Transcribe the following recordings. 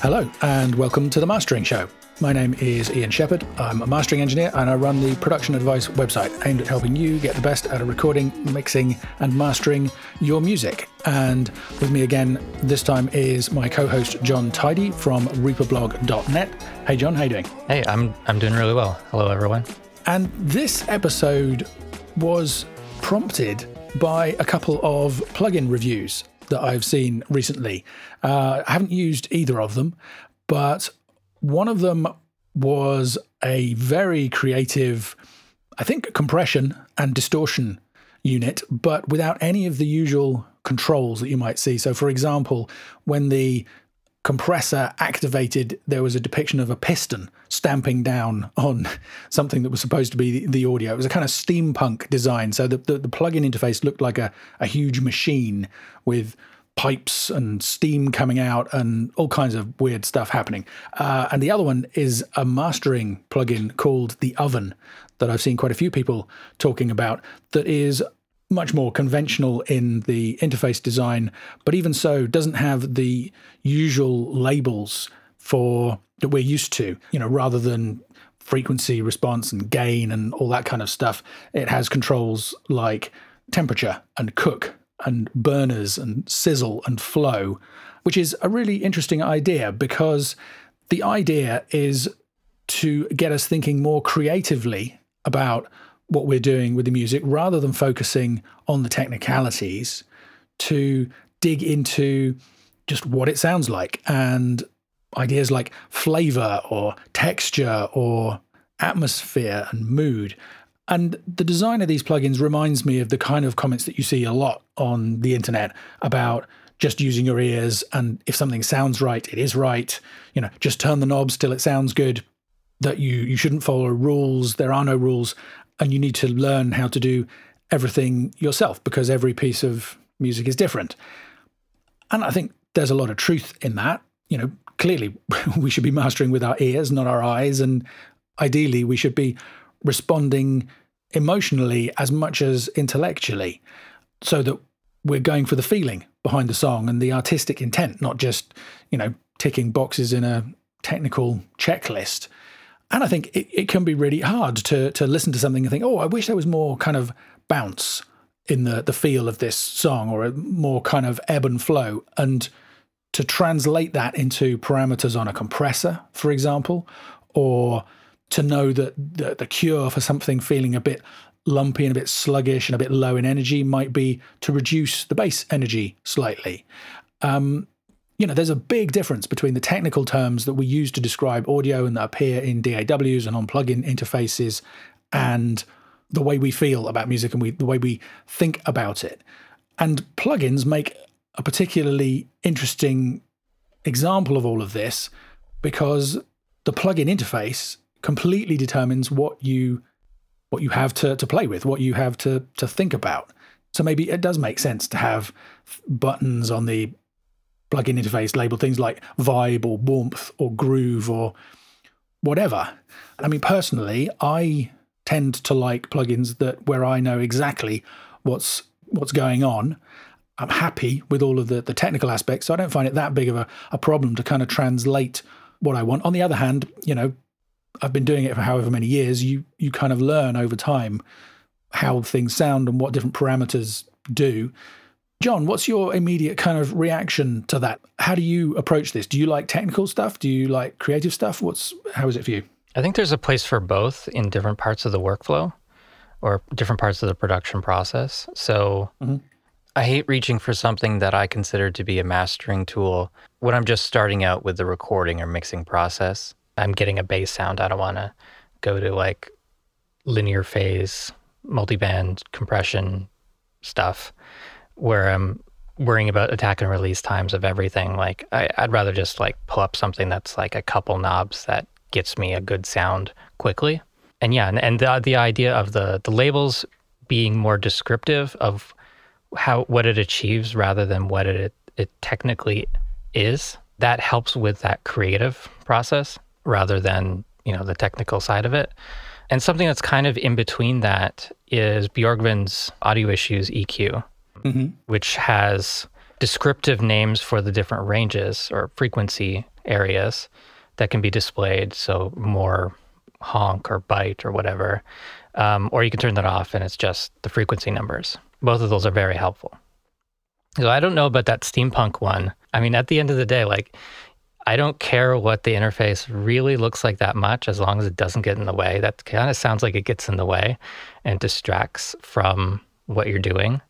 Hello, and welcome to the Mastering Show. My name is Ian Shepherd. I'm a mastering engineer and I run the Production Advice website aimed at helping you get the best out of recording, mixing, and mastering your music. And with me again this time is my co-host Jon Tidey from reaperblog.net. Hey John, how you doing? Hey, I'm I'm doing really well. Hello everyone. And this episode was prompted by a couple of plugin reviews that I've seen recently. Uh, I haven't used either of them, but one of them was a very creative, I think, compression and distortion unit, but without any of the usual controls that you might see. So, for example, when the compressor activated, there was a depiction of a piston stamping down on something that was supposed to be the, audio. It was a kind of steampunk design. So the, the, the plug-in interface looked like a, a huge machine with pipes and steam coming out and all kinds of weird stuff happening. Uh, and the other one is a mastering plugin called the Oven that I've seen quite a few people talking about that is much more conventional in the interface design, but even so, doesn't have the usual labels for that we're used to. You know, rather than frequency response and gain and all that kind of stuff, it has controls like temperature and cook and burners and sizzle and flow, which is a really interesting idea because the idea is to get us thinking more creatively about what we're doing with the music rather than focusing on the technicalities to dig into just what it sounds like and ideas like flavor or texture or atmosphere and mood. And the design of these plugins reminds me of the kind of comments that you see a lot on the internet about just using your ears and if something sounds right, it is right. You know, just turn the knobs till it sounds good. That you you shouldn't follow rules. There are no rules and you need to learn how to do everything yourself because every piece of music is different. And I think there's a lot of truth in that. You know, clearly we should be mastering with our ears, not our eyes. And ideally, we should be responding emotionally as much as intellectually so that we're going for the feeling behind the song and the artistic intent, not just, you know, ticking boxes in a technical checklist. And I think it, it can be really hard to to listen to something and think, oh, I wish there was more kind of bounce in the the feel of this song or a more kind of ebb and flow. And to translate that into parameters on a compressor, for example, or to know that the, the cure for something feeling a bit lumpy and a bit sluggish and a bit low in energy might be to reduce the bass energy slightly. Um, you know, there's a big difference between the technical terms that we use to describe audio and that appear in DAWs and on plugin interfaces and the way we feel about music and we, the way we think about it. And plugins make a particularly interesting example of all of this because the plugin interface completely determines what you what you have to, to play with, what you have to to think about. So maybe it does make sense to have buttons on the plugin interface label things like vibe or warmth or groove or whatever. I mean, personally, I tend to like plugins that where I know exactly what's what's going on. I'm happy with all of the, the technical aspects, so I don't find it that big of a, a problem to kind of translate what I want. On the other hand, you know, I've been doing it for however many years. You you kind of learn over time how things sound and what different parameters do. Jon, what's your immediate kind of reaction to that? How do you approach this? Do you like technical stuff? Do you like creative stuff? What's how is it for you? I think there's a place for both in different parts of the workflow or different parts of the production process. So mm-hmm. I hate reaching for something that I consider to be a mastering tool when I'm just starting out with the recording or mixing process. I'm getting a bass sound. I don't want to go to like linear phase, multiband compression stuff where I'm worrying about attack and release times of everything. Like I, would rather just like pull up something that's like a couple knobs that gets me a good sound quickly. And yeah, and, and the the idea of the the labels being more descriptive of how what it achieves rather than what it it technically is, that helps with that creative process rather than, you know, the technical side of it. And something that's kind of in between that is Bjorgvin's audio issues EQ mm-hmm. which has descriptive names for the different ranges or frequency areas that can be displayed. So more honk or bite or whatever. Um, or you can turn that off and it's just the frequency numbers. Both of those are very helpful. So I don't know about that steampunk one. I mean, at the end of the day, like I don't care what the interface really looks like that much as long as it doesn't get in the way. That kind of sounds like it gets in the way and distracts from what you're doing,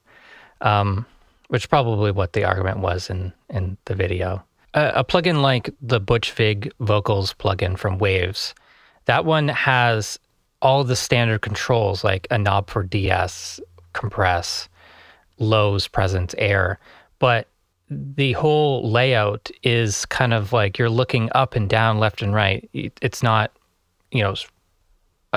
um, which probably what the argument was in, in the video. Uh, a plugin like the Butch Vig Vocals plugin from Waves, that one has all the standard controls like a knob for DS, compress, lows, presence, air, but the whole layout is kind of like you're looking up and down, left and right. It's not, you know,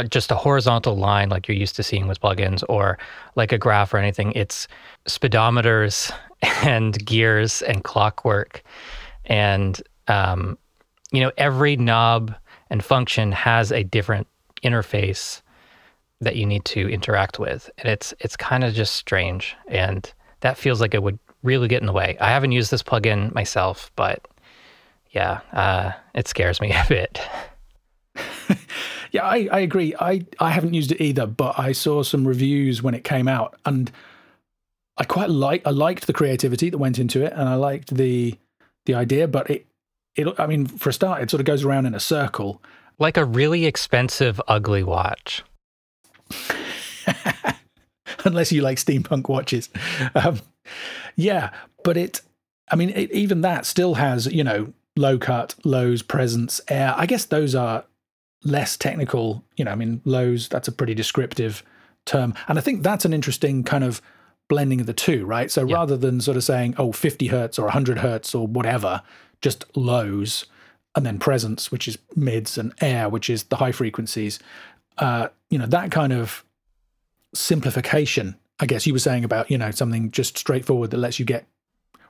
just a horizontal line like you're used to seeing with plugins or like a graph or anything. It's speedometers and gears and clockwork. And, um, you know, every knob and function has a different interface that you need to interact with. And it's, it's kind of just strange. And that feels like it would really get in the way. I haven't used this plugin myself, but yeah, uh, it scares me a bit. yeah, I, I agree. I, I haven't used it either, but I saw some reviews when it came out, and I quite like I liked the creativity that went into it, and I liked the the idea. But it it I mean, for a start, it sort of goes around in a circle, like a really expensive ugly watch. Unless you like steampunk watches. Um, yeah, but it, I mean, it, even that still has, you know, low cut, lows, presence, air. I guess those are less technical. You know, I mean, lows, that's a pretty descriptive term. And I think that's an interesting kind of blending of the two, right? So yeah. rather than sort of saying, oh, 50 hertz or 100 hertz or whatever, just lows, and then presence, which is mids, and air, which is the high frequencies. Uh, you know, that kind of simplification I guess you were saying about, you know, something just straightforward that lets you get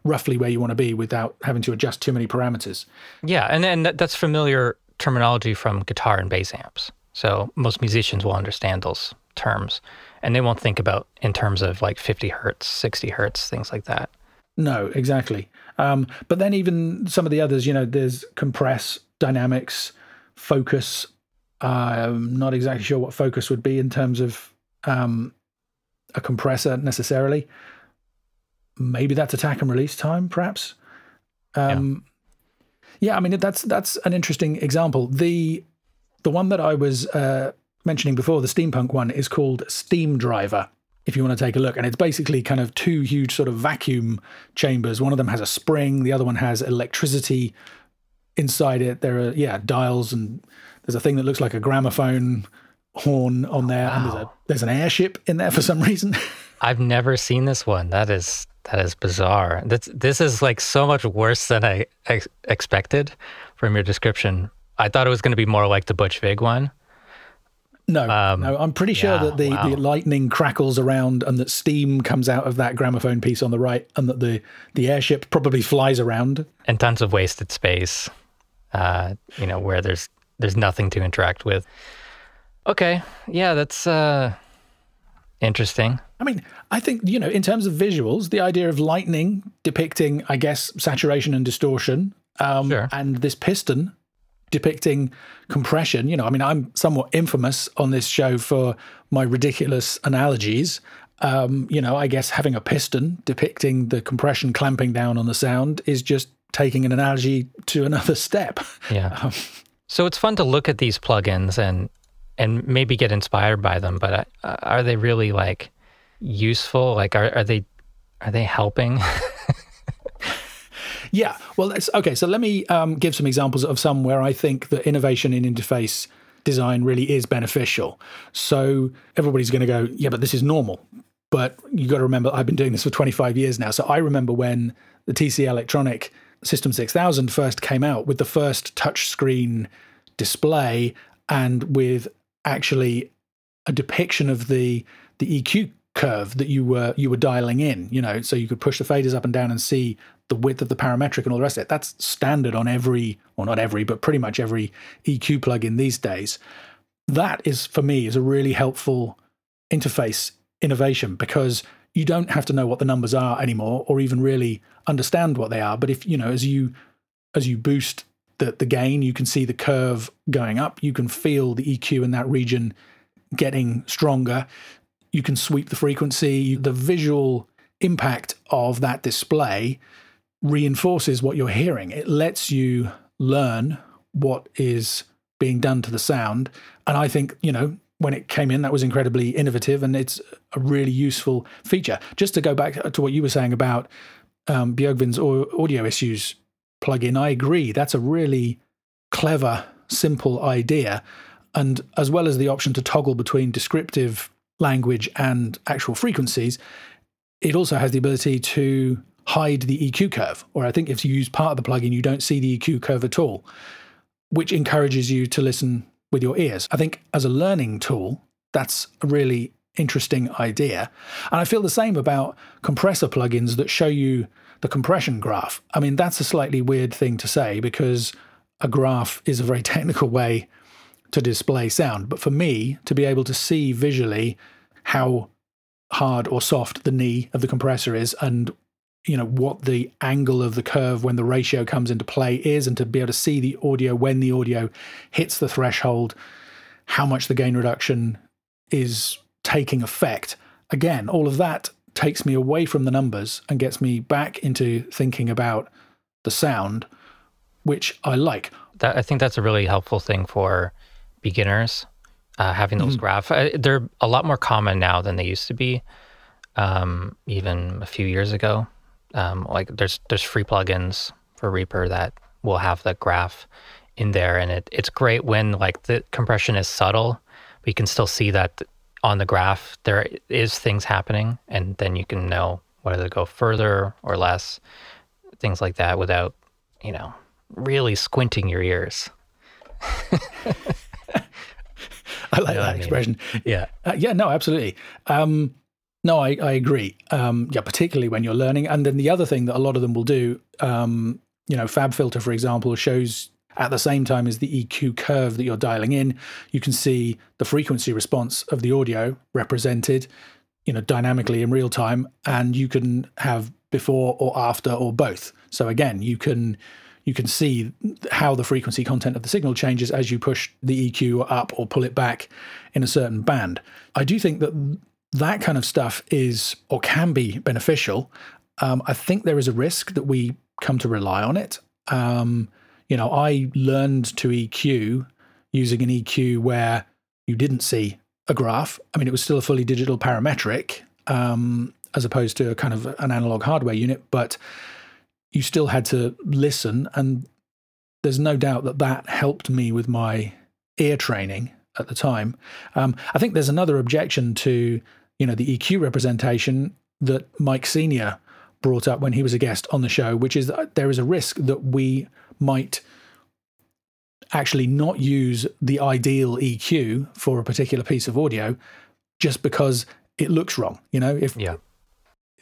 roughly where you want to be without having to adjust too many parameters. Yeah, and then that's familiar terminology from guitar and bass amps. So most musicians will understand those terms and they won't think about in terms of like 50 hertz, 60 hertz, things like that. No, exactly. Um, but then even some of the others, you know, there's compress, dynamics, focus. Uh, I'm not exactly sure what focus would be in terms of um, a compressor necessarily. Maybe that's attack and release time, perhaps. Um, yeah. Yeah, I mean that's that's an interesting example. The the one that I was uh, mentioning before, the steampunk one, is called Steam Driver. If you want to take a look, and it's basically kind of two huge sort of vacuum chambers. One of them has a spring, the other one has electricity inside it. There are yeah dials, and there's a thing that looks like a gramophone horn on there, wow. and there's a there's an airship in there for some reason. I've never seen this one. That is that is bizarre. This this is like so much worse than I ex- expected from your description. I thought it was going to be more like the Butch Vig one. No, um, no, I'm pretty sure yeah, that the, wow. the lightning crackles around and that steam comes out of that gramophone piece on the right, and that the the airship probably flies around. And tons of wasted space, uh, you know, where there's there's nothing to interact with. Okay. Yeah, that's uh, interesting. I mean, I think, you know, in terms of visuals, the idea of lightning depicting, I guess, saturation and distortion, um, sure. and this piston depicting compression. You know, I mean, I'm somewhat infamous on this show for my ridiculous analogies. Um, you know, I guess having a piston depicting the compression clamping down on the sound is just taking an analogy to another step. Yeah. Um, so it's fun to look at these plugins and and maybe get inspired by them. But uh, are they really like useful? Like, are, are they are they helping? yeah. Well, okay. So let me um, give some examples of some where I think that innovation in interface design really is beneficial. So everybody's going to go, yeah, but this is normal. But you got to remember, I've been doing this for 25 years now. So I remember when the TC Electronic System 6000 first came out with the first touchscreen display and with actually a depiction of the the EQ curve that you were you were dialing in, you know, so you could push the faders up and down and see the width of the parametric and all the rest of it. That's standard on every, or not every, but pretty much every EQ plugin these days. That is for me is a really helpful interface innovation because you don't have to know what the numbers are anymore or even really understand what they are. But if you know, as you as you boost the, the gain, you can see the curve going up, you can feel the EQ in that region getting stronger, you can sweep the frequency, the visual impact of that display reinforces what you're hearing. It lets you learn what is being done to the sound. And I think, you know, when it came in, that was incredibly innovative and it's a really useful feature. Just to go back to what you were saying about um, Björgvin's audio issues plugin, I agree. That's a really clever, simple idea. And as well as the option to toggle between descriptive language and actual frequencies, it also has the ability to hide the EQ curve. Or I think if you use part of the plugin, you don't see the EQ curve at all, which encourages you to listen with your ears. I think as a learning tool, that's a really interesting idea. And I feel the same about compressor plugins that show you the compression graph. I mean, that's a slightly weird thing to say because a graph is a very technical way to display sound. But for me, to be able to see visually how hard or soft the knee of the compressor is and you know what the angle of the curve when the ratio comes into play is and to be able to see the audio when the audio hits the threshold how much the gain reduction is taking effect again all of that takes me away from the numbers and gets me back into thinking about the sound which i like. That, i think that's a really helpful thing for beginners uh, having those mm-hmm. graphs. They're a lot more common now than they used to be um, even a few years ago. Um, like there's there's free plugins for Reaper that will have the graph in there, and it, it's great when like the compression is subtle, but you can still see that on the graph there is things happening, and then you can know whether to go further or less, things like that, without you know really squinting your ears. I like that I mean? expression. Yeah. Uh, yeah, no, absolutely. Um, no, I, I agree. Um, yeah, particularly when you're learning. And then the other thing that a lot of them will do, um, you know, FabFilter for example, shows at the same time as the EQ curve that you're dialing in, you can see the frequency response of the audio represented, you know, dynamically in real time, and you can have before or after or both. So again, you can you can see how the frequency content of the signal changes as you push the EQ up or pull it back in a certain band. I do think that that kind of stuff is or can be beneficial. Um, I think there is a risk that we come to rely on it. Um, you know, I learned to EQ using an EQ where you didn't see a graph. I mean, it was still a fully digital parametric um, as opposed to a kind of an analog hardware unit, but you still had to listen. And there's no doubt that that helped me with my ear training at the time. Um, I think there's another objection to you know, the EQ representation that Mike Senior brought up when he was a guest on the show, which is that there is a risk that we might actually not use the ideal EQ for a particular piece of audio just because it looks wrong. You know, if yeah.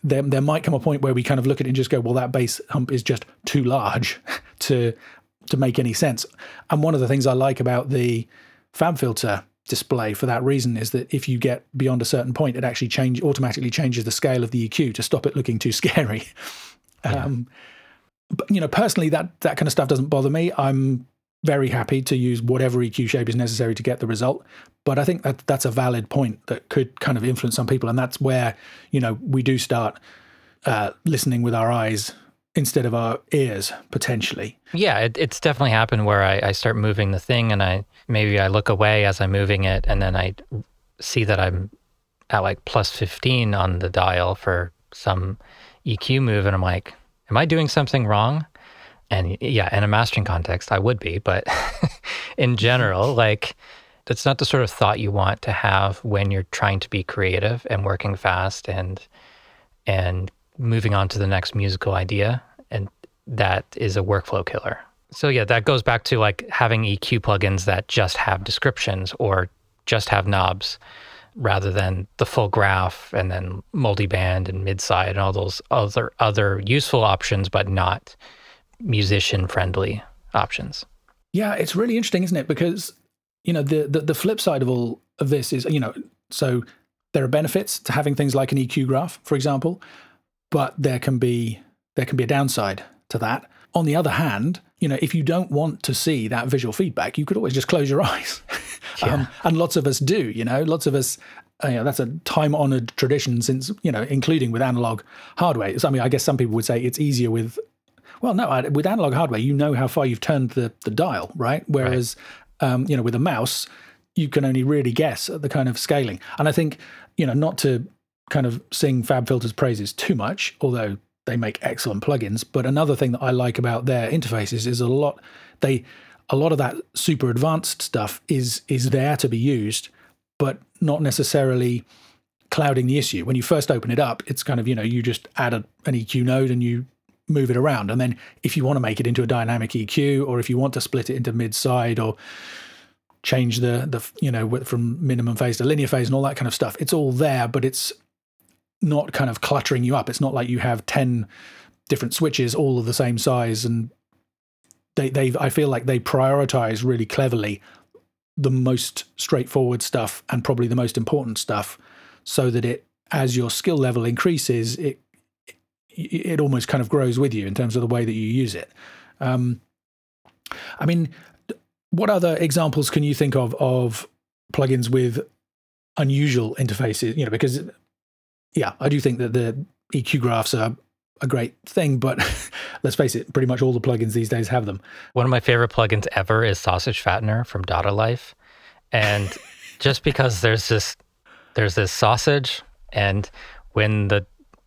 there there might come a point where we kind of look at it and just go, well, that bass hump is just too large to to make any sense. And one of the things I like about the FabFilter display for that reason is that if you get beyond a certain point, it actually change automatically changes the scale of the EQ to stop it looking too scary. Yeah. Um, you know, personally, that that kind of stuff doesn't bother me. I'm very happy to use whatever EQ shape is necessary to get the result. But I think that that's a valid point that could kind of influence some people, and that's where you know we do start uh, listening with our eyes instead of our ears potentially. Yeah, it, it's definitely happened where I, I start moving the thing and I maybe I look away as I'm moving it and then I see that I'm at like plus 15 on the dial for some EQ move and I'm like, am I doing something wrong? And yeah, in a mastering context, I would be, but in general, like that's not the sort of thought you want to have when you're trying to be creative and working fast and and moving on to the next musical idea. And that is a workflow killer. So yeah, that goes back to like having EQ plugins that just have descriptions or just have knobs rather than the full graph and then multi-band and mid-side and all those other other useful options but not musician friendly options. Yeah, it's really interesting, isn't it? Because you know the, the the flip side of all of this is you know so there are benefits to having things like an EQ graph, for example, but there can be there can be a downside to that. On the other hand, you know, if you don't want to see that visual feedback, you could always just close your eyes. Yeah. um, and lots of us do, you know, lots of us, uh, you know, that's a time honored tradition since, you know, including with analog hardware. So, I mean, I guess some people would say it's easier with, well, no, with analog hardware, you know how far you've turned the, the dial, right? Whereas, right. Um, you know, with a mouse, you can only really guess at the kind of scaling. And I think, you know, not to kind of sing FabFilter's praises too much, although they make excellent plugins. But another thing that I like about their interfaces is a lot they a lot of that super advanced stuff is is there to be used, but not necessarily clouding the issue. When you first open it up, it's kind of, you know, you just add a, an EQ node and you move it around. And then if you want to make it into a dynamic EQ or if you want to split it into mid side or change the the you know from minimum phase to linear phase and all that kind of stuff, it's all there, but it's not kind of cluttering you up. It's not like you have 10 different switches all of the same size and they they I feel like they prioritize really cleverly the most straightforward stuff and probably the most important stuff so that it as your skill level increases it it almost kind of grows with you in terms of the way that you use it um, i mean what other examples can you think of of plugins with unusual interfaces you know because yeah i do think that the eq graphs are a great thing, but let's face it, pretty much all the plugins these days have them. One of my favorite plugins ever is Sausage Fattener from Dada Life. And just because there's this there's this sausage and when the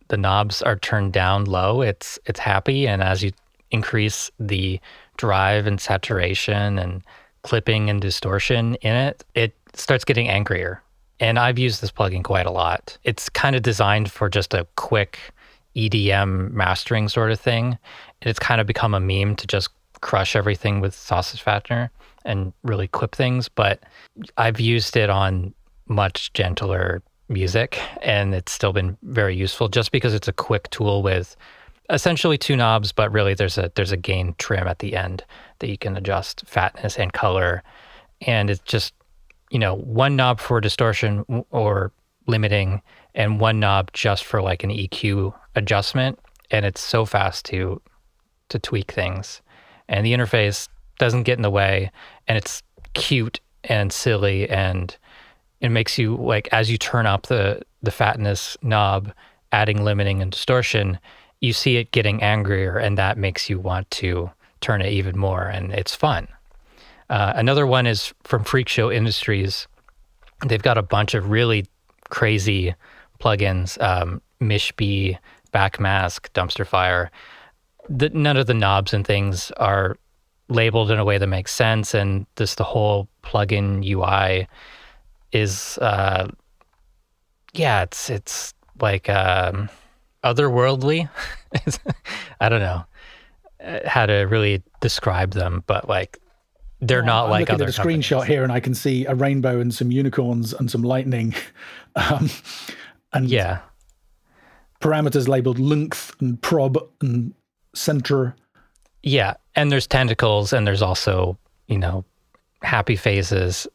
the knobs are turned down low, it's it's happy and as you increase the drive and saturation and clipping and distortion in it, it starts getting angrier. And I've used this plugin quite a lot. It's kind of designed for just a quick EDM mastering sort of thing. It's kind of become a meme to just crush everything with sausage fattener and really clip things. But I've used it on much gentler music and it's still been very useful just because it's a quick tool with essentially two knobs, but really there's a there's a gain trim at the end that you can adjust fatness and color. And it's just, you know, one knob for distortion or limiting and one knob just for like an EQ adjustment. And it's so fast to to tweak things. And the interface doesn't get in the way and it's cute and silly and it makes you like as you turn up the the fatness knob adding limiting and distortion you see it getting angrier and that makes you want to turn it even more and it's fun uh, another one is from freak show industries they've got a bunch of really crazy plugins um, mishby backmask, dumpster fire. The, none of the knobs and things are labeled in a way that makes sense, and just the whole plugin UI is, uh, yeah, it's it's like um, otherworldly. I don't know uh, how to really describe them, but like they're well, not I'm like looking other at a screenshot here, and I can see a rainbow and some unicorns and some lightning. Um, and yeah, parameters labeled length and prob and center. Yeah, and there's tentacles, and there's also you know happy phases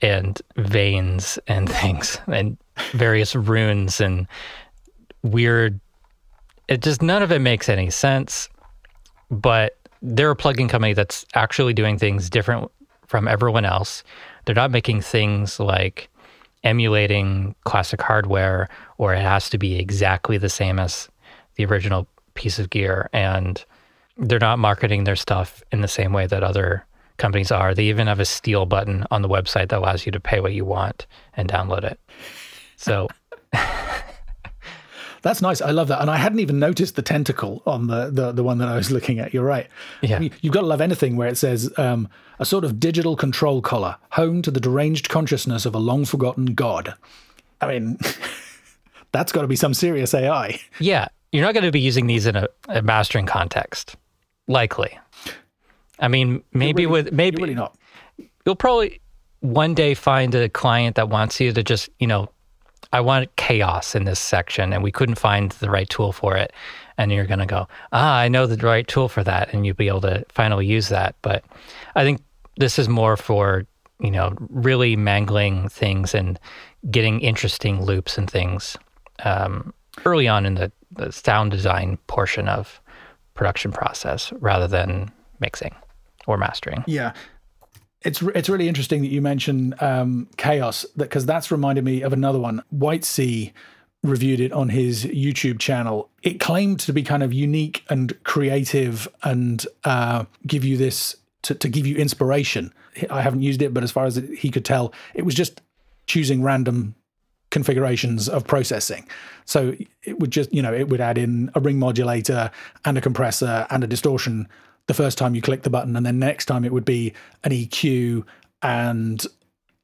and veins and things and various runes and weird. It just none of it makes any sense, but they're a plugin company that's actually doing things different from everyone else. They're not making things like emulating classic hardware or it has to be exactly the same as the original piece of gear. And they're not marketing their stuff in the same way that other companies are. They even have a steal button on the website that allows you to pay what you want and download it. So That's nice. I love that. And I hadn't even noticed the tentacle on the the, the one that I was looking at. You're right. Yeah. you've got to love anything where it says um, a sort of digital control collar, home to the deranged consciousness of a long forgotten god. I mean, that's got to be some serious AI. Yeah. You're not going to be using these in a, a mastering context, likely. I mean, maybe really, with maybe really not. You'll probably one day find a client that wants you to just, you know, I want chaos in this section and we couldn't find the right tool for it. And you're going to go, ah, I know the right tool for that. And you'll be able to finally use that. But I think this is more for, you know, really mangling things and getting interesting loops and things um, early on in the, the sound design portion of production process rather than mixing or mastering. Yeah. It's it's really interesting that you mention um, chaos because that's reminded me of another one. White Sea reviewed it on his YouTube channel. It claimed to be kind of unique and creative and uh, give you this to, to give you inspiration. I haven't used it, but as far as he could tell, it was just choosing random configurations of processing. So it would just, you know, it would add in a ring modulator and a compressor and a distortion the first time you click the button, and then next time it would be an EQ and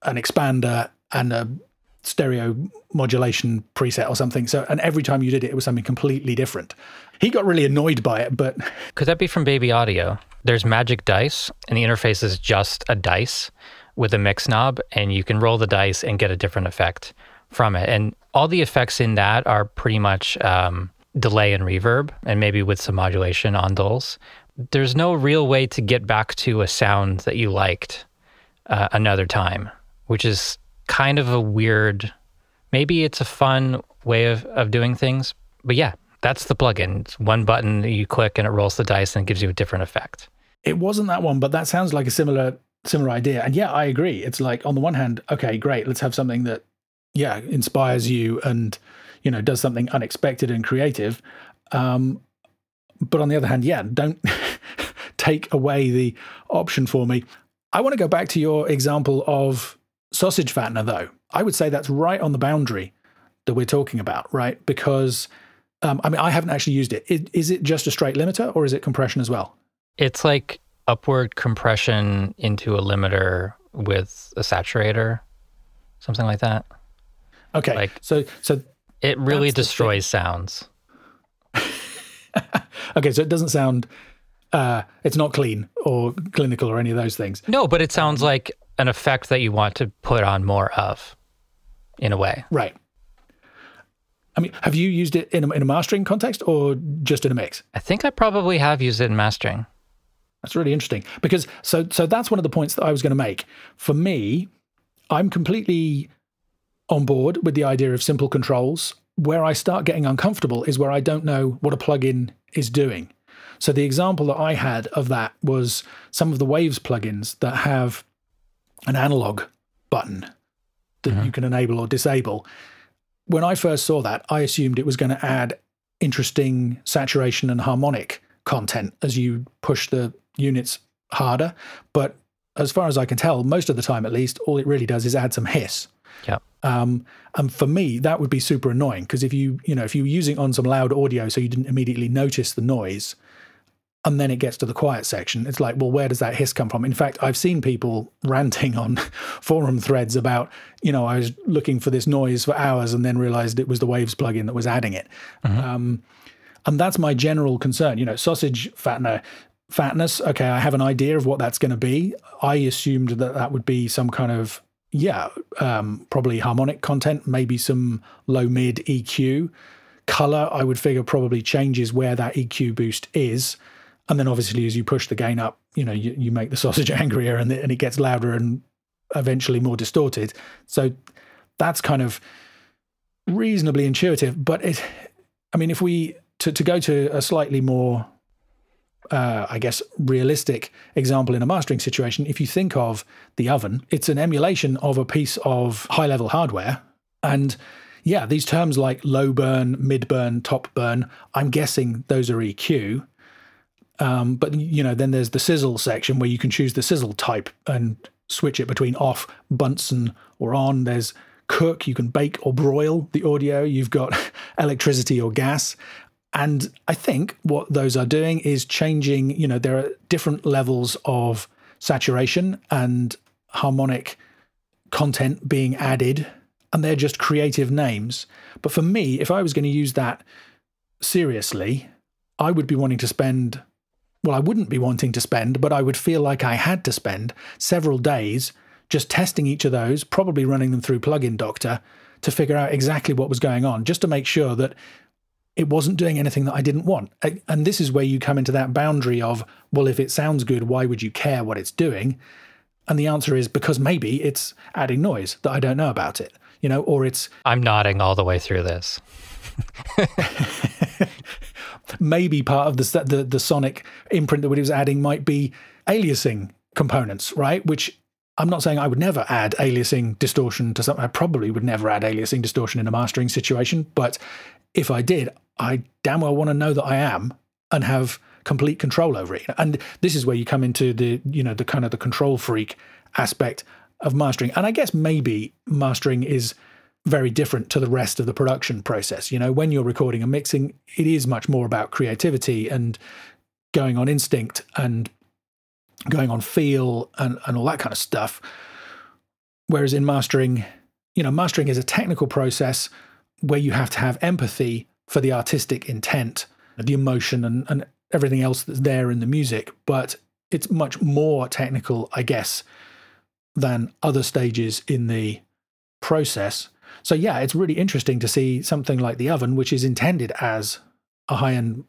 an expander and a stereo modulation preset or something. So, and every time you did it, it was something completely different. He got really annoyed by it, but. Could that be from Baby Audio? There's Magic Dice, and the interface is just a dice with a mix knob, and you can roll the dice and get a different effect from it. And all the effects in that are pretty much um, delay and reverb, and maybe with some modulation on dulls. There's no real way to get back to a sound that you liked uh, another time, which is kind of a weird, maybe it's a fun way of, of doing things. But yeah, that's the plugin. It's one button you click and it rolls the dice and gives you a different effect. It wasn't that one, but that sounds like a similar similar idea. And yeah, I agree. It's like on the one hand, okay, great, let's have something that yeah inspires you and you know does something unexpected and creative. Um, but on the other hand, yeah, don't take away the option for me. I want to go back to your example of Sausage fattener, though, I would say that's right on the boundary that we're talking about, right? Because um, I mean, I haven't actually used it. it. Is it just a straight limiter or is it compression as well? It's like upward compression into a limiter with a saturator, something like that. Okay. Like, so, so it really destroys sounds. okay. So it doesn't sound, uh, it's not clean or clinical or any of those things. No, but it sounds like an effect that you want to put on more of in a way. Right. I mean, have you used it in a, in a mastering context or just in a mix? I think I probably have used it in mastering. That's really interesting because so so that's one of the points that I was going to make. For me, I'm completely on board with the idea of simple controls. Where I start getting uncomfortable is where I don't know what a plugin is doing. So the example that I had of that was some of the Waves plugins that have an analog button that mm-hmm. you can enable or disable. When I first saw that, I assumed it was going to add interesting saturation and harmonic content as you push the units harder. But as far as I can tell, most of the time at least, all it really does is add some hiss. Yeah. Um, and for me, that would be super annoying because if you, you know, if you were using on some loud audio so you didn't immediately notice the noise, and then it gets to the quiet section. It's like, well, where does that hiss come from? In fact, I've seen people ranting on forum threads about, you know, I was looking for this noise for hours and then realized it was the Waves plugin that was adding it. Mm-hmm. Um, and that's my general concern. You know, sausage fattener, fatness. Okay, I have an idea of what that's going to be. I assumed that that would be some kind of yeah, um, probably harmonic content, maybe some low mid EQ. Color, I would figure probably changes where that EQ boost is and then obviously as you push the gain up you know you, you make the sausage angrier and, the, and it gets louder and eventually more distorted so that's kind of reasonably intuitive but it i mean if we to, to go to a slightly more uh, I guess, realistic example in a mastering situation, if you think of the oven, it's an emulation of a piece of high level hardware. And yeah, these terms like low burn, mid burn, top burn, I'm guessing those are EQ. Um, but you know, then there's the sizzle section where you can choose the sizzle type and switch it between off, Bunsen, or on. There's cook, you can bake or broil the audio. You've got electricity or gas. And I think what those are doing is changing, you know, there are different levels of saturation and harmonic content being added, and they're just creative names. But for me, if I was going to use that seriously, I would be wanting to spend well, I wouldn't be wanting to spend, but I would feel like I had to spend several days just testing each of those, probably running them through Plugin Doctor to figure out exactly what was going on, just to make sure that it wasn't doing anything that I didn't want. And this is where you come into that boundary of, well, if it sounds good, why would you care what it's doing? And the answer is because maybe it's adding noise that I don't know about it, you know, or it's. I'm nodding all the way through this. maybe part of the, the the sonic imprint that he was adding might be aliasing components, right? Which I'm not saying I would never add aliasing distortion to something. I probably would never add aliasing distortion in a mastering situation, but if I did, I damn well want to know that I am and have complete control over it. And this is where you come into the, you know, the kind of the control freak aspect of mastering. And I guess maybe mastering is very different to the rest of the production process. You know, when you're recording and mixing, it is much more about creativity and going on instinct and going on feel and, and all that kind of stuff. Whereas in mastering, you know, mastering is a technical process where you have to have empathy for the artistic intent, the emotion, and, and everything else that's there in the music. But it's much more technical, I guess, than other stages in the process. So, yeah, it's really interesting to see something like the oven, which is intended as a high end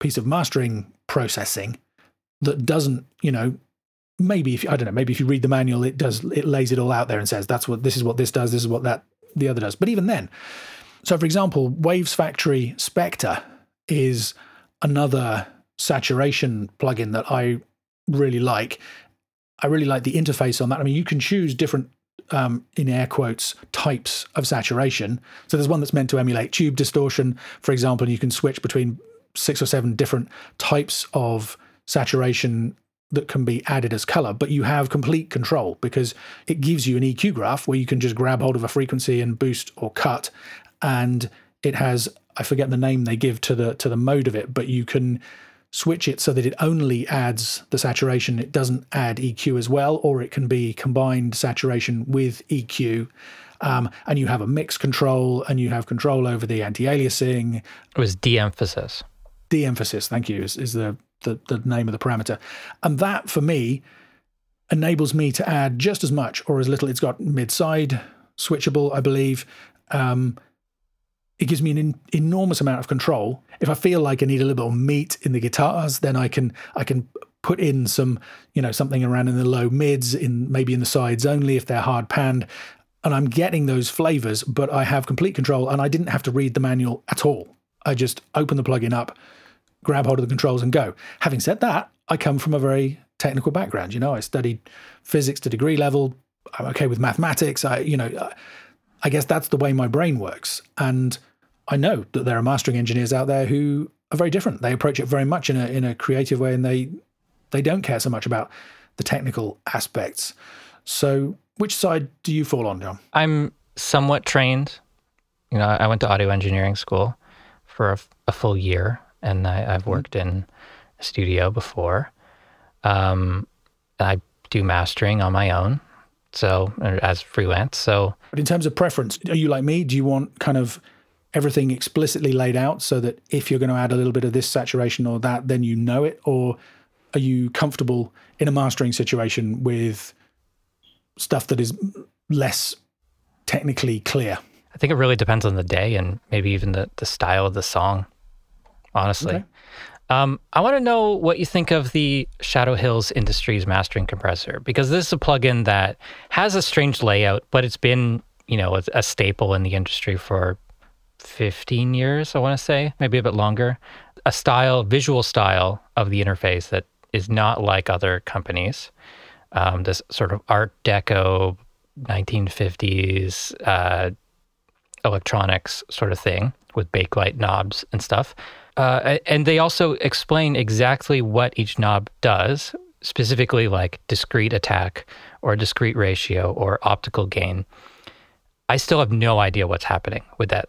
piece of mastering processing that doesn't, you know, maybe if I don't know, maybe if you read the manual, it does, it lays it all out there and says that's what this is what this does, this is what that the other does. But even then, so for example, Waves Factory Spectre is another saturation plugin that I really like. I really like the interface on that. I mean, you can choose different, um, in air quotes, types of saturation. So there's one that's meant to emulate tube distortion, for example. and You can switch between six or seven different types of saturation that can be added as color, but you have complete control because it gives you an EQ graph where you can just grab hold of a frequency and boost or cut, and it has I forget the name they give to the to the mode of it, but you can switch it so that it only adds the saturation, it doesn't add EQ as well, or it can be combined saturation with EQ. Um, and you have a mix control and you have control over the anti-aliasing. It was de-emphasis. De-emphasis, thank you, is, is the, the, the name of the parameter. And that for me enables me to add just as much or as little. It's got mid-side switchable, I believe. Um, it gives me an in, enormous amount of control. If I feel like I need a little bit of meat in the guitars, then I can I can put in some, you know, something around in the low mids, in maybe in the sides only if they're hard panned. And I'm getting those flavors, but I have complete control and I didn't have to read the manual at all. I just open the plugin up, grab hold of the controls and go. Having said that, I come from a very technical background. You know, I studied physics to degree level. I'm okay with mathematics. I, you know, I guess that's the way my brain works. And I know that there are mastering engineers out there who are very different. They approach it very much in a in a creative way, and they they don't care so much about the technical aspects. So, which side do you fall on, Jon? I'm somewhat trained. You know, I went to audio engineering school for a, a full year, and I, have mm-hmm. worked mm-hmm. in a studio before. Um, I do mastering on my own, so as freelance. So, but in terms of preference, are you like me? Do you want kind of everything explicitly laid out so that if you're going to add a little bit of this saturation or that, then you know it? Or are you comfortable in a mastering situation with stuff that is less technically clear? I think it really depends on the day and maybe even the, the style of the song, honestly. Okay. Um, I want to know what you think of the Shadow Hills Industries mastering compressor because this is a plugin that has a strange layout, but it's been you know a, a staple in the industry for 15 years, I want to say, maybe a bit longer. A style, visual style of the interface that is not like other companies. Um, this sort of Art Deco, 1950s uh, electronics sort of thing with bakelite knobs and stuff. Uh, and they also explain exactly what each knob does, specifically like discrete attack or discrete ratio or optical gain. I still have no idea what's happening with that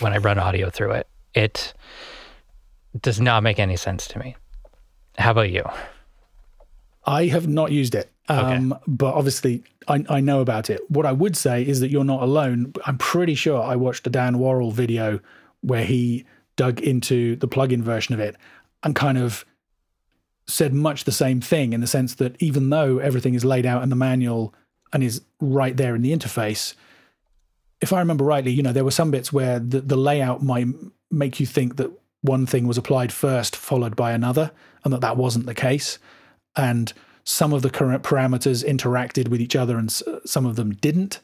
when I run audio through it. It does not make any sense to me. How about you? I have not used it, um, okay. but obviously I, I, know about it. What I would say is that you're not alone. I'm pretty sure I watched a Dan Worrell video where he dug into the plugin version of it and kind of said much the same thing in the sense that even though everything is laid out in the manual and is right there in the interface, if I remember rightly, you know, there were some bits where the, the layout might make you think that one thing was applied first, followed by another, and that that wasn't the case. And some of the current parameters interacted with each other, and some of them didn't.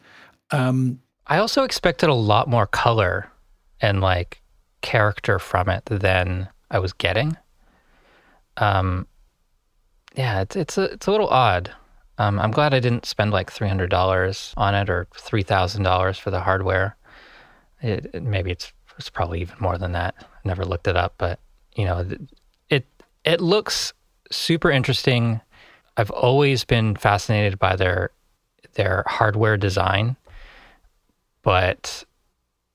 Um, I also expected a lot more color and like character from it than I was getting. Um, yeah, it's it's a it's a little odd. Um, I'm glad I didn't spend like three hundred dollars on it or three thousand dollars for the hardware. It, it, maybe it's it's probably even more than that. I never looked it up, but you know, it it looks super interesting. I've always been fascinated by their their hardware design, but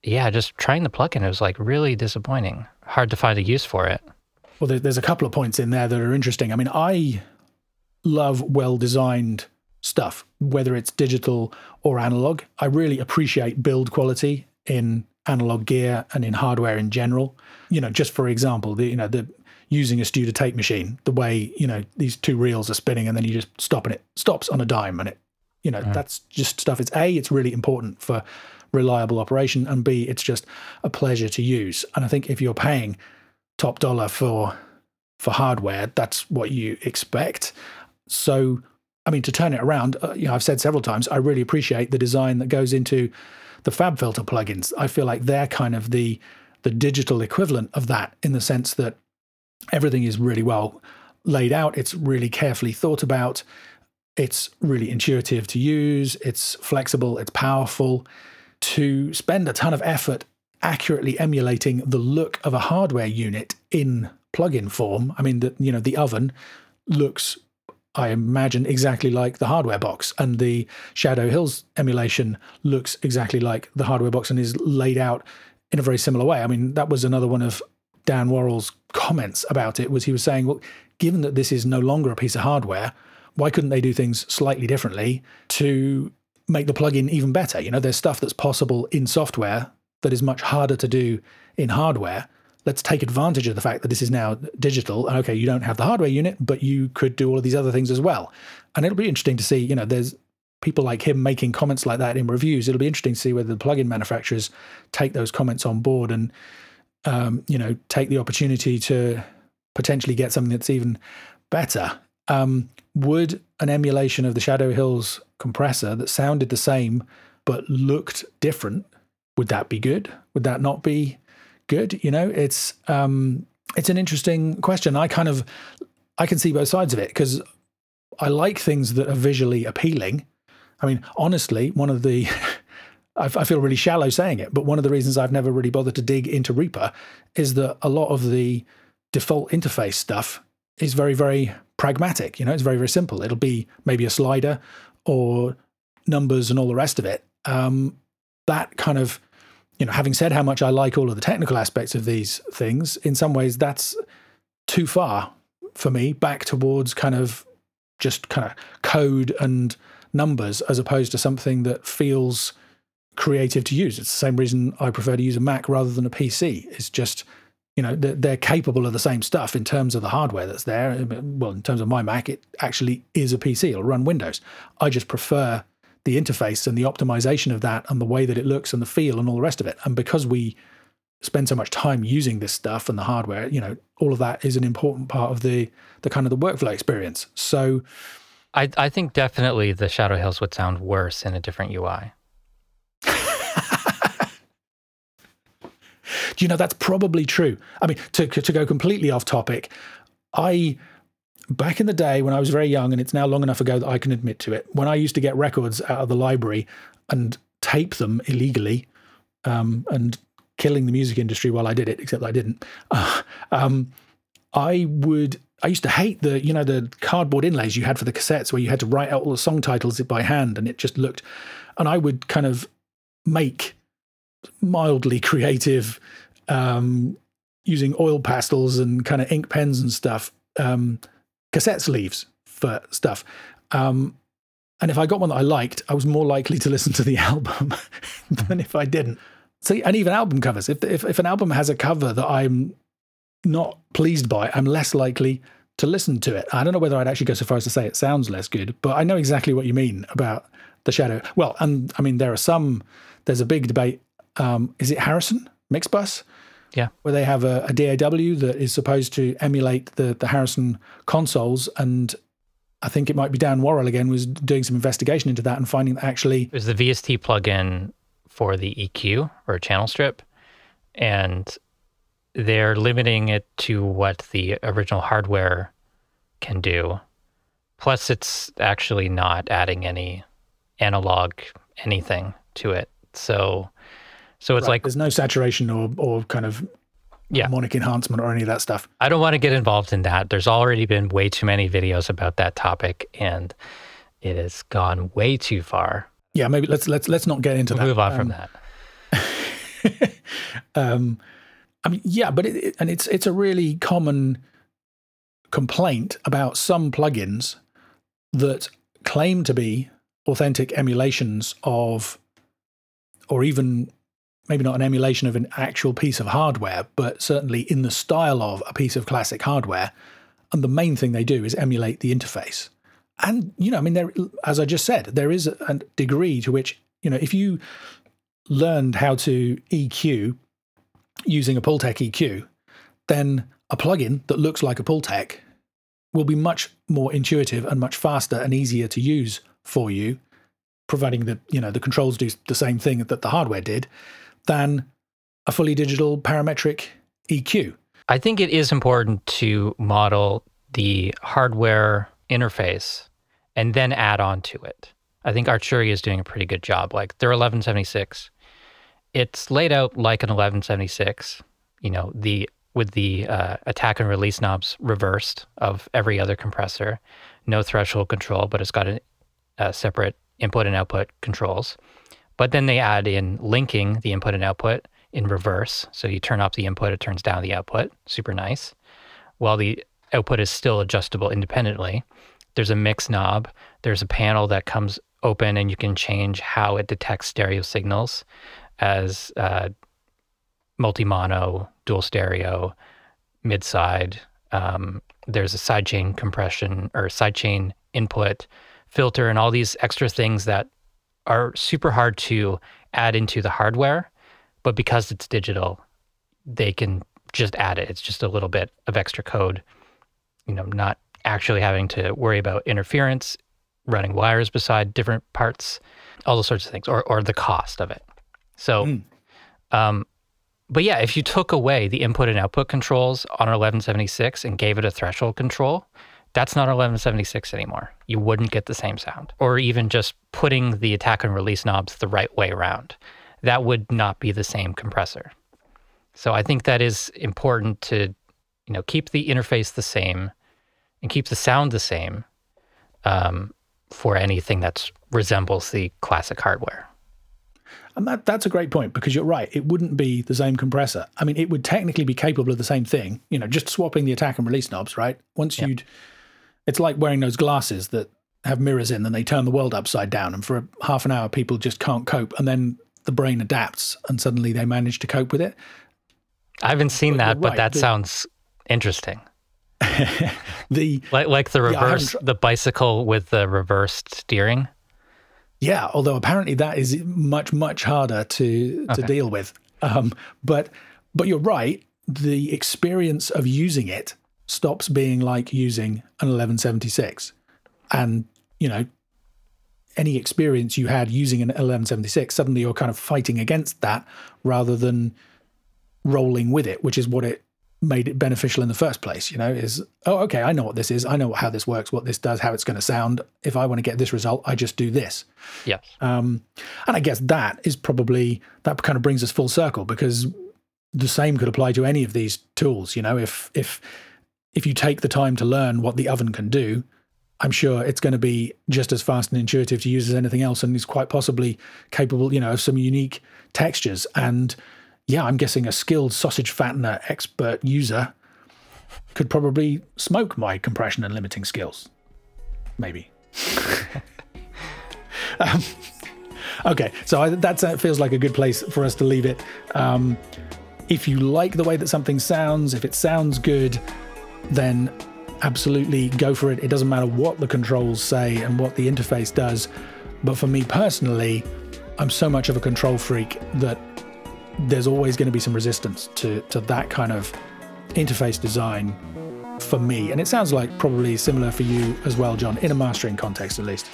yeah, just trying the plugin it was like really disappointing. Hard to find a use for it. Well, there's a couple of points in there that are interesting. I mean, I love well designed stuff, whether it's digital or analog. I really appreciate build quality in analog gear and in hardware in general. You know, just for example, the you know the using a Studer tape machine, the way you know these two reels are spinning and then you just stop and it stops on a dime and it, you know, that's just stuff. It's a, it's really important for reliable operation, and b, it's just a pleasure to use. And I think if you're paying top dollar for for hardware, that's what you expect. So, I mean, to turn it around, uh, you know, I've said several times, I really appreciate the design that goes into the FabFilter plugins. I feel like they're kind of the the digital equivalent of that in the sense that everything is really well laid out. It's really carefully thought about. It's really intuitive to use. It's flexible. It's powerful. To spend a ton of effort accurately emulating the look of a hardware unit in plug-in form. I mean, the, you know, the oven looks, I imagine, exactly like the hardware box, and the Shadow Hills emulation looks exactly like the hardware box and is laid out in a very similar way. I mean, that was another one of Dan Worrall's comments about it. Was he was saying, well, given that this is no longer a piece of hardware, why couldn't they do things slightly differently to make the plugin even better? You know, there's stuff that's possible in software that is much harder to do in hardware let's take advantage of the fact that this is now digital. Okay, you don't have the hardware unit, but you could do all of these other things as well. And it'll be interesting to see, you know, there's people like him making comments like that in reviews. It'll be interesting to see whether the plugin manufacturers take those comments on board and, um, you know, take the opportunity to potentially get something that's even better. Um, would an emulation of the Shadow Hills compressor that sounded the same but looked different, would that be good? Would that not be good. You know, it's um, it's an interesting question. I kind of I can see both sides of it because I like things that are visually appealing. I mean, honestly, one of the I feel really shallow saying it, but one of the reasons I've never really bothered to dig into Reaper is that a lot of the default interface stuff is very, very pragmatic. You know, it's very, very simple. It'll be maybe a slider or numbers and all the rest of it. Um, that kind of you know, having said how much I like all of the technical aspects of these things, in some ways that's too far for me back towards kind of just kind of code and numbers as opposed to something that feels creative to use. It's the same reason I prefer to use a Mac rather than a PC. It's just, you know, they're, capable of the same stuff in terms of the hardware that's there. Well, in terms of my Mac, it actually is a PC. It'll run Windows. I just prefer the interface and the optimization of that and the way that it looks and the feel and all the rest of it. And because we spend so much time using this stuff and the hardware, you know, all of that is an important part of the the kind of the workflow experience. So I I think definitely the Shadow Hills would sound worse in a different UI. Do you know that's probably true? I mean, to to go completely off topic, I back in the day when I was very young, and it's now long enough ago that I can admit to it, when I used to get records out of the library and tape them illegally um, and killing the music industry while I did it, except I didn't, uh, um, I would. I used to hate the, you know, the cardboard inlays you had for the cassettes where you had to write out all the song titles by hand and it just looked, and I would kind of make mildly creative um, using oil pastels and kind of ink pens and stuff um, cassette sleeves for stuff. Um, and if I got one that I liked, I was more likely to listen to the album than if I didn't. See, and even album covers. If, if if an album has a cover that I'm not pleased by, I'm less likely to listen to it. I don't know whether I'd actually go so far as to say it sounds less good, but I know exactly what you mean about the shadow. Well, and I mean there are some. There's a big debate. Um, is it Harrison Mixbus? Yeah. Where they have a, a DAW that is supposed to emulate the, the Harrison consoles. And I think it might be Dan Worrall again was doing some investigation into that and finding that actually. It was the VST plugin for the EQ or channel strip. And they're limiting it to what the original hardware can do. Plus, it's actually not adding any analog anything to it. So, so it's Right, like there's no saturation or or kind of Yeah. harmonic enhancement or any of that stuff. I don't want to get involved in that. There's already been way too many videos about that topic, and it has gone way too far. Yeah, maybe let's let's let's not get into that. Move on Um, from that. um, I mean, yeah, but it- and it's it's a really common complaint about some plugins that claim to be authentic emulations of, or even maybe not an emulation of an actual piece of hardware, but certainly in the style of a piece of classic hardware. And the main thing they do is emulate the interface. And you know, I mean, there, as I just said, there is a degree to which you know if you learned how to EQ using a Pultec EQ, then a plugin that looks like a Pultec will be much more intuitive and much faster and easier to use for you, providing that you know the controls do the same thing that the hardware did, than a fully digital parametric EQ. I think it is important to model the hardware interface and then add on to it. I think Arturia is doing a pretty good job. Like their 1176, it's laid out like an 1176. You know, the with the uh, attack and release knobs reversed of every other compressor, no threshold control, but it's got a, a separate input and output controls. But then they add in linking the input and output in reverse. So you turn up the input, it turns down the output. Super nice. While the output is still adjustable independently, there's a mix knob. There's a panel that comes open and you can change how it detects stereo signals as uh, multi mono, dual stereo, mid side. Um, there's a sidechain compression or sidechain input filter and all these extra things that are super hard to add into the hardware, but because it's digital, they can just add it. It's just a little bit of extra code, you know, not actually having to worry about interference, running wires beside different parts, all those sorts of things, or or the cost of it. So, Mm. um, but yeah, if you took away the input and output controls on our 1176 and gave it a threshold control, that's not 1176 anymore. You wouldn't get the same sound. Or even just putting the attack and release knobs the right way around. That would not be the same compressor. So I think that is important to, you know, keep the interface the same and keep the sound the same um, for anything that resembles the classic hardware. And that, that's a great point because you're right. It wouldn't be the same compressor. I mean, it would technically be capable of the same thing, you know, just swapping the attack and release knobs, right? Once Yeah. you'd, it's like wearing those glasses that have mirrors in and they turn the world upside down. And for a, half an hour, people just can't cope. And then the brain adapts and suddenly they manage to cope with it. I haven't seen But that, you're but that the- sounds interesting. The, Like like the reverse, tr- the bicycle with the reversed steering. Yeah, although apparently that is much much harder to to Okay. deal with. Um, but but you're right. The experience of using it stops being like using an 1176, and you know any experience you had using an 1176, suddenly you're kind of fighting against that rather than rolling with it, which is what it made it beneficial in the first place. You know, is oh okay, I know what this is. I know how this works, what this does, how it's going to sound. If I want to get this result, I just do this. Yes. Um, and I guess that is probably that kind of brings us full circle because the same could apply to any of these tools. You know, if if if you take the time to learn what the oven can do, I'm sure it's going to be just as fast and intuitive to use as anything else, and is quite possibly capable, you know, of some unique textures. And yeah, I'm guessing a skilled sausage fattener expert user could probably smoke my compression and limiting skills. Maybe. um, okay, so that uh, feels like a good place for us to leave it. Um, if you like the way that something sounds, if it sounds good, then absolutely go for it. It doesn't matter what the controls say and what the interface does. But for me personally, I'm so much of a control freak that there's always going to be some resistance to, to that kind of interface design for me. And it sounds like probably similar for you as well, Jon, in a mastering context at least.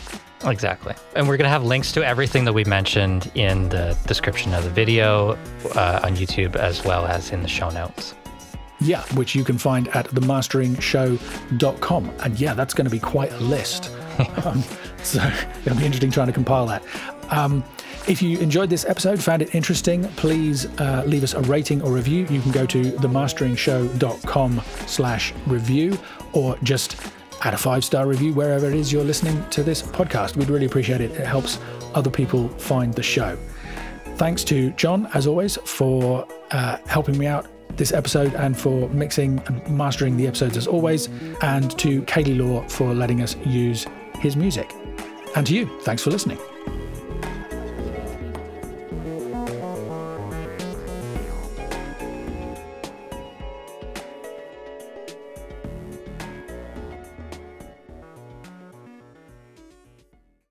Exactly. And we're going to have links to everything that we mentioned in the description of the video uh, on YouTube as well as in the show notes. Yeah, which you can find at themasteringshow.com. And yeah, that's going to be quite a list. um, so it'll be interesting trying to compile that. Um, if you enjoyed this episode, found it interesting, please uh, leave us a rating or review. You can go to themasteringshow.com slash review or just add a five-star review wherever it is you're listening to this podcast. We'd really appreciate it. It helps other people find the show. Thanks to Jon, as always, for uh, helping me out this episode and for mixing and mastering the episodes as always, and to Kaylee Law for letting us use his music. And to you, thanks for listening.